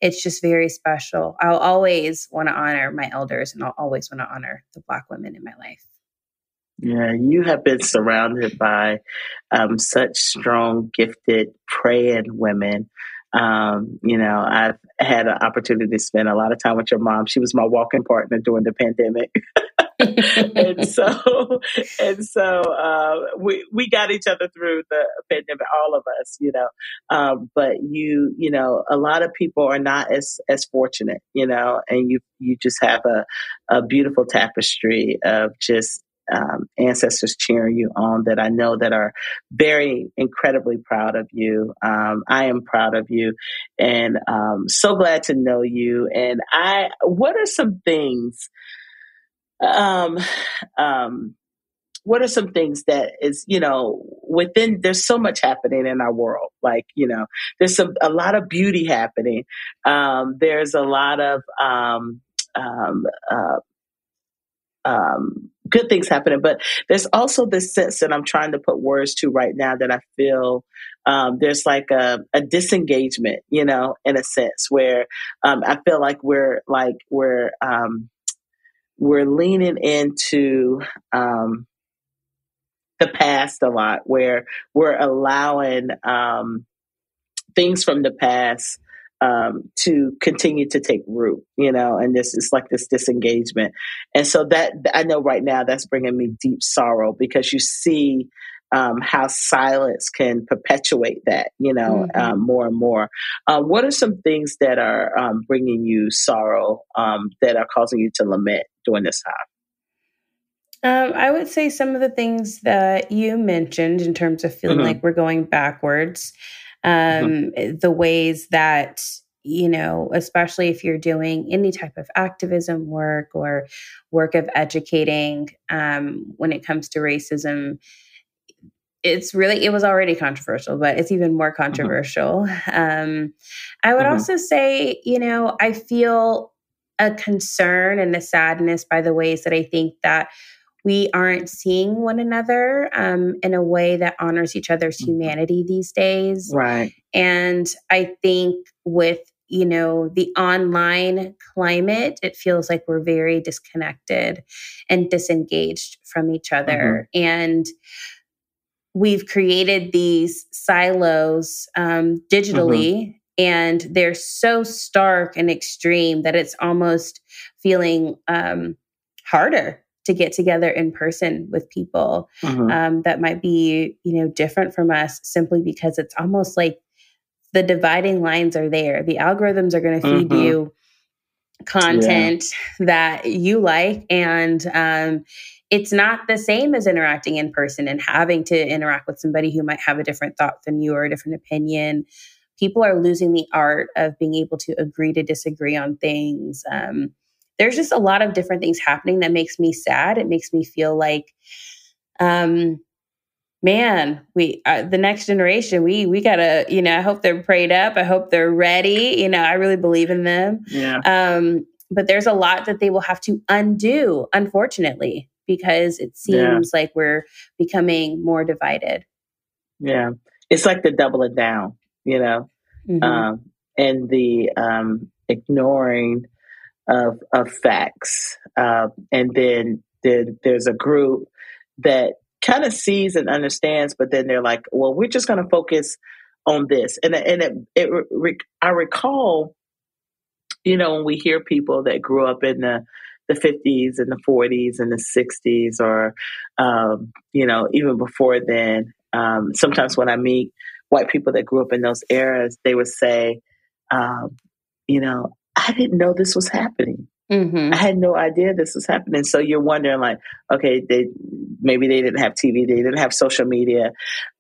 it's just very special i'll always want to honor my elders and i'll always want to honor the black women in my life yeah, you have been surrounded by um, such strong, gifted, praying women um, you know, I've had an opportunity to spend a lot of time with your mom. She was my walking partner during the pandemic. [laughs] and [laughs] so and so uh, we we got each other through the pandemic, all of us, you know. Um, but you, you know, a lot of people are not as as fortunate, you know, and you you just have a a beautiful tapestry of just um, ancestors cheering you on that I know that are very incredibly proud of you. Um, I am proud of you and um, so glad to know you. And I, what are some things, um, um, what are some things that is you know within there's so much happening in our world like you know there's some a lot of beauty happening um, there's a lot of um, um, uh, um, good things happening. But there's also this sense that I'm trying to put words to right now that I feel um, there's like a, a, disengagement, you know, in a sense where um, I feel like we're like we're um, we're leaning into um, the past a lot, where we're allowing um, things from the past um, to continue to take root, you know, and this is like this disengagement. And so that I know right now that's bringing me deep sorrow because you see um, how silence can perpetuate that, you know, mm-hmm. um, more and more. Uh, what are some things that are um, bringing you sorrow um, that are causing you to lament during this time? Um, I would say some of the things that you mentioned in terms of feeling mm-hmm. like we're going backwards. Mm-hmm. um, mm-hmm. the ways that you know, especially if you're doing any type of activism work or work of educating um, when it comes to racism, it's really, it was already controversial, but it's even more mm-hmm. controversial. Mm-hmm. Um, I would mm-hmm. also say, you know, I feel a concern and a sadness by the ways that I think that we aren't seeing one another um, in a way that honors each other's mm-hmm. humanity these days. Right. And I think with you know the online climate it feels like we're very disconnected and disengaged from each other mm-hmm. and we've created these silos um, digitally mm-hmm. and they're so stark and extreme that it's almost feeling um, harder to get together in person with people mm-hmm. um, that might be you know different from us simply because it's almost like the dividing lines are there the algorithms are going to feed mm-hmm. you content yeah. that you like and um, it's not the same as interacting in person and having to interact with somebody who might have a different thought than you or a different opinion people are losing the art of being able to agree to disagree on things um, there's just a lot of different things happening that makes me sad. It makes me feel like, um, man, we uh, the next generation, we we gotta, you know, I hope they're prayed up. I hope they're ready. You know, I really believe in them. Yeah. Um, but there's a lot that they will have to undo, unfortunately, because it seems yeah. like we're becoming more divided. Yeah, it's like the double it down, you know, mm-hmm. um, and the um, ignoring of of facts, uh, and then then there's a group that kind of sees and understands, but then they're like, well, we're just going to focus on this, and and it, it I recall, you know, when we hear people that grew up in the the 50s and the 40s and the 60s, or um, you know, even before then. Um, sometimes when I meet white people that grew up in those eras, they would say, um, you know, I didn't know this was happening. Mm-hmm. I had no idea this was happening. So you're wondering, like, okay, they maybe they didn't have TV, they didn't have social media,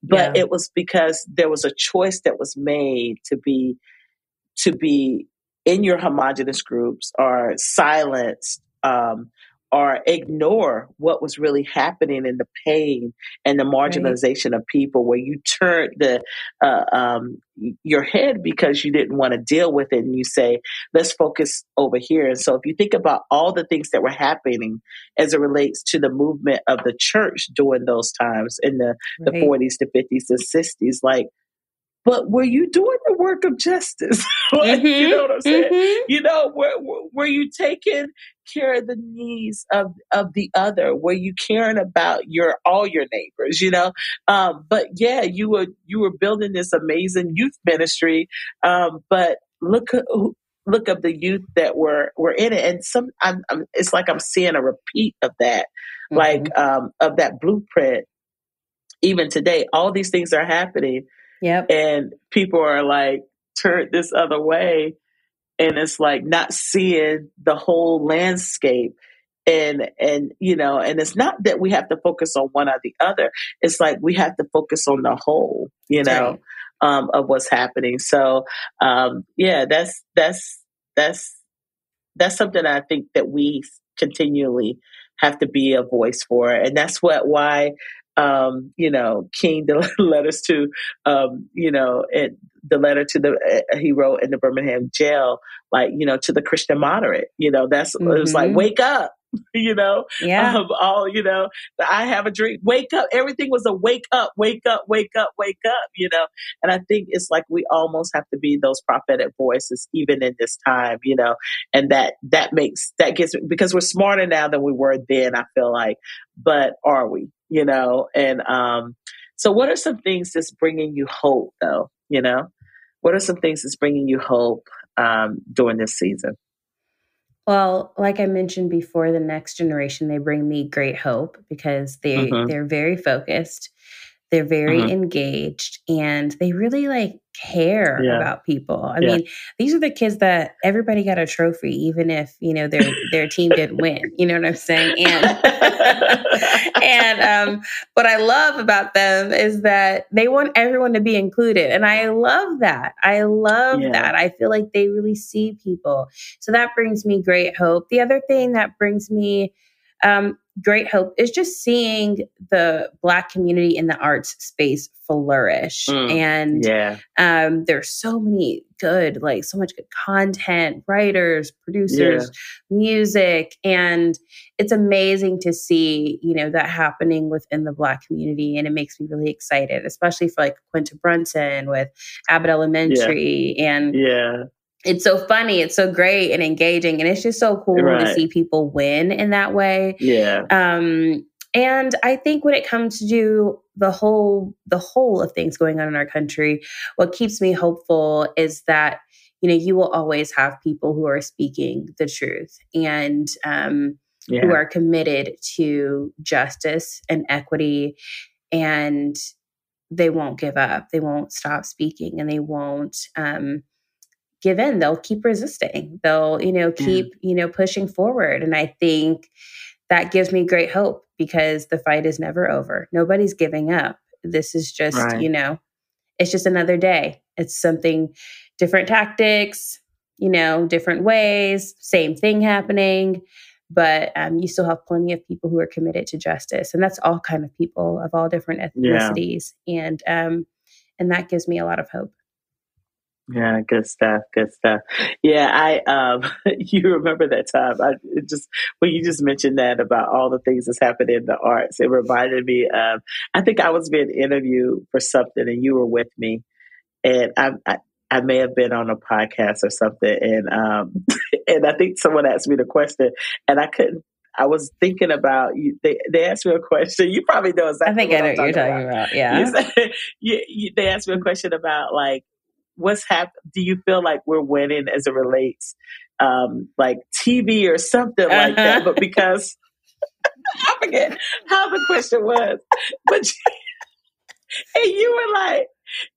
but yeah. it was because there was a choice that was made to be to be in your homogenous groups or silenced um, or ignore what was really happening in the pain and the marginalization right. of people where you turned the uh, um, your head because you didn't want to deal with it and you say let's focus over here and so if you think about all the things that were happening as it relates to the movement of the church during those times in the, right. the 40s to 50s and 60s like but were you doing the work of justice? [laughs] like, mm-hmm, you know what I'm saying? Mm-hmm. You know, were, were you taking care of the needs of, of the other? Were you caring about your all your neighbors? You know, um, but yeah, you were you were building this amazing youth ministry. Um, but look look of the youth that were were in it, and some I'm, I'm, it's like I'm seeing a repeat of that, mm-hmm. like um, of that blueprint. Even today, all these things are happening Yep. And people are like turned this other way. And it's like not seeing the whole landscape. And and you know, and it's not that we have to focus on one or the other. It's like we have to focus on the whole, you know, right. um, of what's happening. So um, yeah, that's that's that's that's something I think that we continually have to be a voice for. And that's what why um, you know, King the [laughs] letters to, um, you know, it, the letter to the uh, he wrote in the Birmingham jail, like you know, to the Christian moderate. You know, that's mm-hmm. it was like, mm-hmm. wake up. [laughs] you know, yeah, um, all you know, I have a dream. Wake up! Everything was a wake up, wake up, wake up, wake up. You know, and I think it's like we almost have to be those prophetic voices even in this time. You know, and that that makes that gets because we're smarter now than we were then. I feel like, but are we? You know, and um, so what are some things that's bringing you hope though? You know, what are some things that's bringing you hope um, during this season? Well, like I mentioned before, the next generation they bring me great hope because they mm-hmm. they're very focused. They're very mm-hmm. engaged and they really like care yeah. about people. I yeah. mean, these are the kids that everybody got a trophy, even if you know their their team didn't win. You know what I'm saying? And [laughs] and um, what I love about them is that they want everyone to be included, and I love that. I love yeah. that. I feel like they really see people, so that brings me great hope. The other thing that brings me um, great hope is just seeing the black community in the arts space flourish mm, and yeah um, there's so many good like so much good content writers producers yeah. music and it's amazing to see you know that happening within the black community and it makes me really excited especially for like quinta brunson with abbott elementary yeah. and yeah it's so funny it's so great and engaging and it's just so cool right. to see people win in that way yeah um and i think when it comes to the whole the whole of things going on in our country what keeps me hopeful is that you know you will always have people who are speaking the truth and um yeah. who are committed to justice and equity and they won't give up they won't stop speaking and they won't um give in. They'll keep resisting. They'll you know keep yeah. you know pushing forward. And i think that gives me great hope because the fight is never over. Nobody's giving up. This is just right. you know it's just another day. It's something different tactics you know different ways same thing happening. But um, you still have plenty of people who are committed to justice. And that's all kind of people of all different ethnicities. Yeah. and um, and that gives me a lot of hope yeah, good stuff. Good stuff. Yeah, I um [laughs] you remember that time. I just when you just mentioned that about all the things that's happened in the arts, it reminded me of I think I was being interviewed for something and you were with me. And I, I I may have been on a podcast or something and um [laughs] and I think someone asked me the question and I couldn't I was thinking about you. They, they asked me a question. You probably know exactly. I think I know what, you're talking about. about. Yeah. [laughs] You, you, they asked me a question about like what's happened? Do you feel like we're winning as it relates, um, like TV or something uh-huh. like that? But because [laughs] I forget how the question was, but [laughs] and you were like,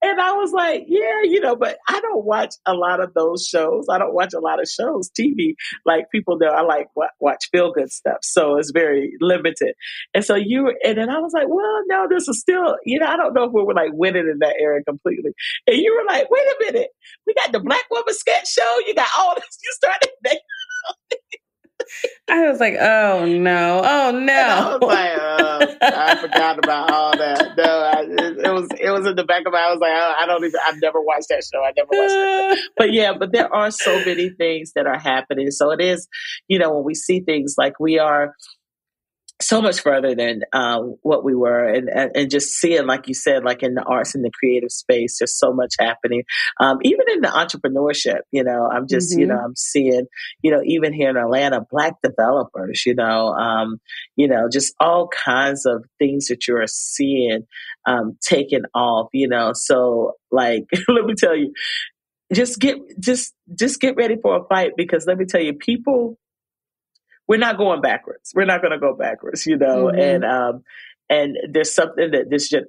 and I was like, yeah, you know, but I don't watch a lot of those shows. I don't watch a lot of shows, TV. Like people know I like watch feel good stuff. So it's very limited. And so you and then I was like, well, no, this is still, you know, I don't know if we were like winning in that area completely. And you were like, wait a minute, we got the Black Woman sketch show. You got all this. You started. [laughs] [laughs] I was like, oh no, oh [laughs] no. I was like, uh, I forgot about all that. No, I, it, it, was it was in the back of my. I was like, I, I don't even. I've never watched that show. I never watched that. [laughs] But yeah, but there are so many things that are happening. So it is, you know, when we see things like we are so much further than uh, what we were. And, and just seeing like you said like in the arts and the creative space there's so much happening. Um, even in the entrepreneurship you know i'm just mm-hmm. you know i'm seeing you know even here in atlanta black developers you know um, you know just all kinds of things that you're seeing um, taking off you know. So like [laughs] let me tell you just get just just get ready for a fight because let me tell you people we're not going backwards. We're not going to go backwards, you know. Mm-hmm. And um, and there's something that this gen-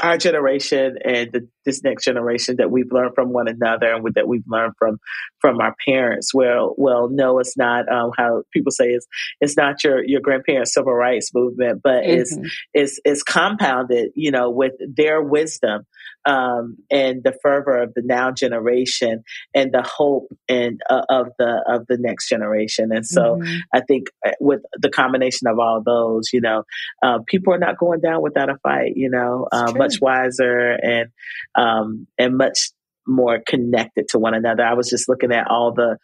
our generation and the, this next generation that we've learned from one another and that we've learned from from our parents. Well, well, no, it's not um, how people say it's it's not your your grandparents' civil rights movement, but mm-hmm. it's it's it's compounded, you know, with their wisdom um, and the fervor of the now generation and the hope and uh, of the of the next generation. And so, mm-hmm. I think uh, with the combination of all those, you know, uh, people are not going down without a fight. You know, uh, much wiser and um, and much more connected to one another. I was just looking at all the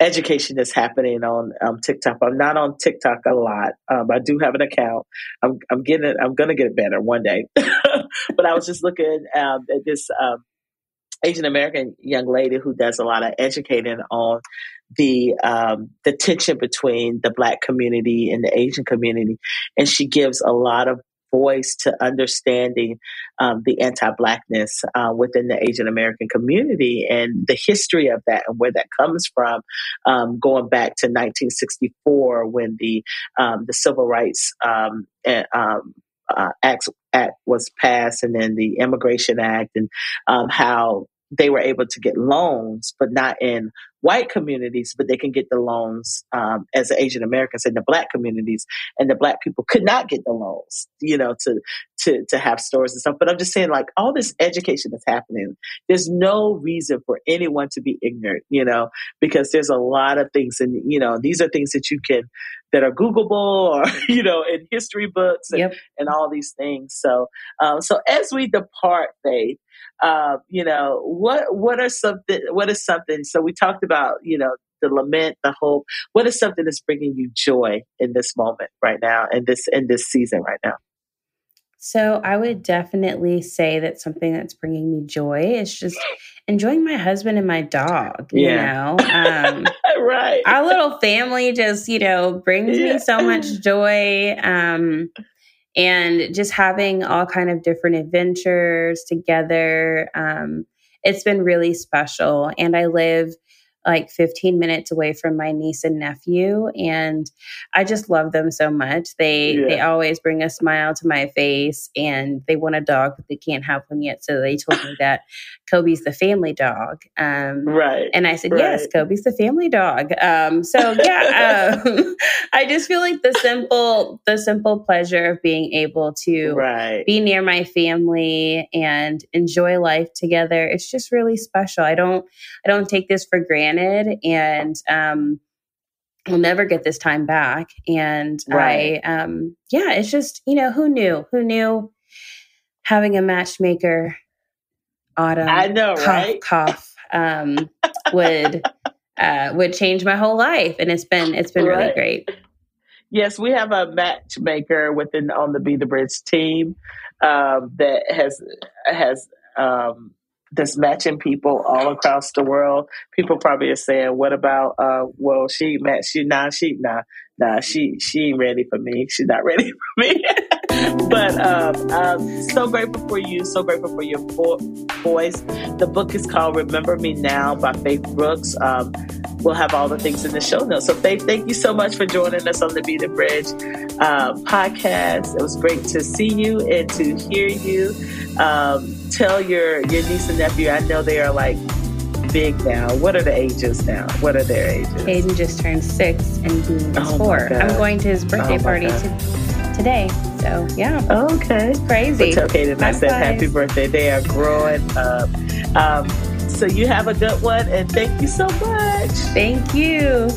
education that's happening on um, TikTok. I'm not on TikTok a lot. Um, I do have an account. I'm, I'm getting it. I'm going to get it better one day. [laughs] [laughs] but I was just looking um, at this um, Asian American young lady who does a lot of educating on the um, the tension between the Black community and the Asian community, and she gives a lot of voice to understanding um, the anti-blackness uh, within the Asian American community and the history of that and where that comes from, um, going back to 1964 when the um, the Civil Rights um, and, um, uh, Act, Act was passed, and then the Immigration Act, and um, how they were able to get loans, but not in white communities, but they can get the loans um, as Asian Americans in the black communities, and the black people could not get the loans, you know, to to to have stores and stuff. But I'm just saying, like all this education that's happening, there's no reason for anyone to be ignorant, you know, because there's a lot of things, and you know, these are things that you can that are Googleable or [laughs] you know in history books and, yep. and all these things. So, um, so as we depart Faitth uh, you know, what what are something what is something? So we talked about, you know, the lament, the hope. What is something that's bringing you joy in this moment right now, in this in this season right now? So I would definitely say that something that's bringing me joy is just enjoying my husband and my dog. You yeah. know, um, [laughs] right? Our little family just you know brings yeah. me so much [clears throat] joy. Um, and just having all kind of different adventures together um, it's been really special and i live like 15 minutes away from my niece and nephew and i just love them so much they yeah. they always bring a smile to my face and they want a dog but they can't have one yet so they told me that kobe's the family dog um, right and i said right. yes kobe's the family dog um, so yeah [laughs] um, i just feel like the simple the simple pleasure of being able to right. be near my family and enjoy life together it's just really special i don't i don't take this for granted and um we'll never get this time back and right. i um yeah it's just you know who knew who knew having a matchmaker autumn i know cough, right cough um would [laughs] uh would change my whole life and it's been it's been right. really great yes we have a matchmaker within on the be the bridge team um that has has um that's matching people all across the world. People probably are saying, "What about? Uh, well, she match you nah, she nah, nah, she she ain't ready for me. She's not [laughs] ready for me." But um, I'm so grateful for you. So grateful for your vo- voice. The book is called "Remember Me Now" by Faitth Brooks. Um, we'll have all the things in the show notes. So, Faitth, thank you so much for joining us on the Be the Bridge uh, podcast. It was great to see you and to hear you. Um, tell your your niece and nephew. I know they are like big now. What are the ages now? What are their ages? Aiden just turned six and Dean is oh four. I'm going to his birthday oh party to, today. So yeah. Okay. It's crazy. It's okay, then I said happy birthday. They are growing up. Um, so you have a good one, and thank you so much. Thank you.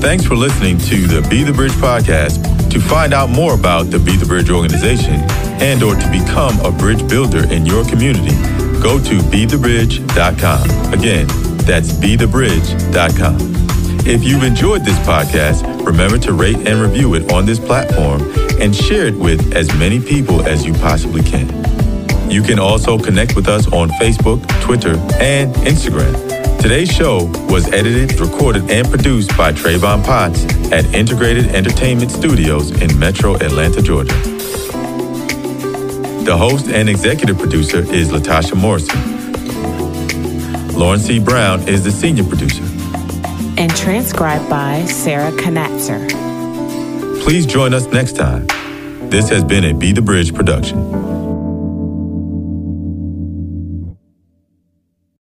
Thanks for listening to the Be the Bridge podcast. To find out more about the Be the Bridge organization and or to become a bridge builder in your community, go to bethebridge.com. Again, that's bethebridge.com. If you've enjoyed this podcast, remember to rate and review it on this platform and share it with as many people as you possibly can. You can also connect with us on Facebook, Twitter, and Instagram. Today's show was edited, recorded, and produced by Travon Potts at Integrated Entertainment Studios in Metro Atlanta, Georgia. The host and executive producer is Latasha Morrison. Lauren C. Brown is the senior producer. And transcribed by Sarah Connatser. Please join us next time. This has been a Be the Bridge production.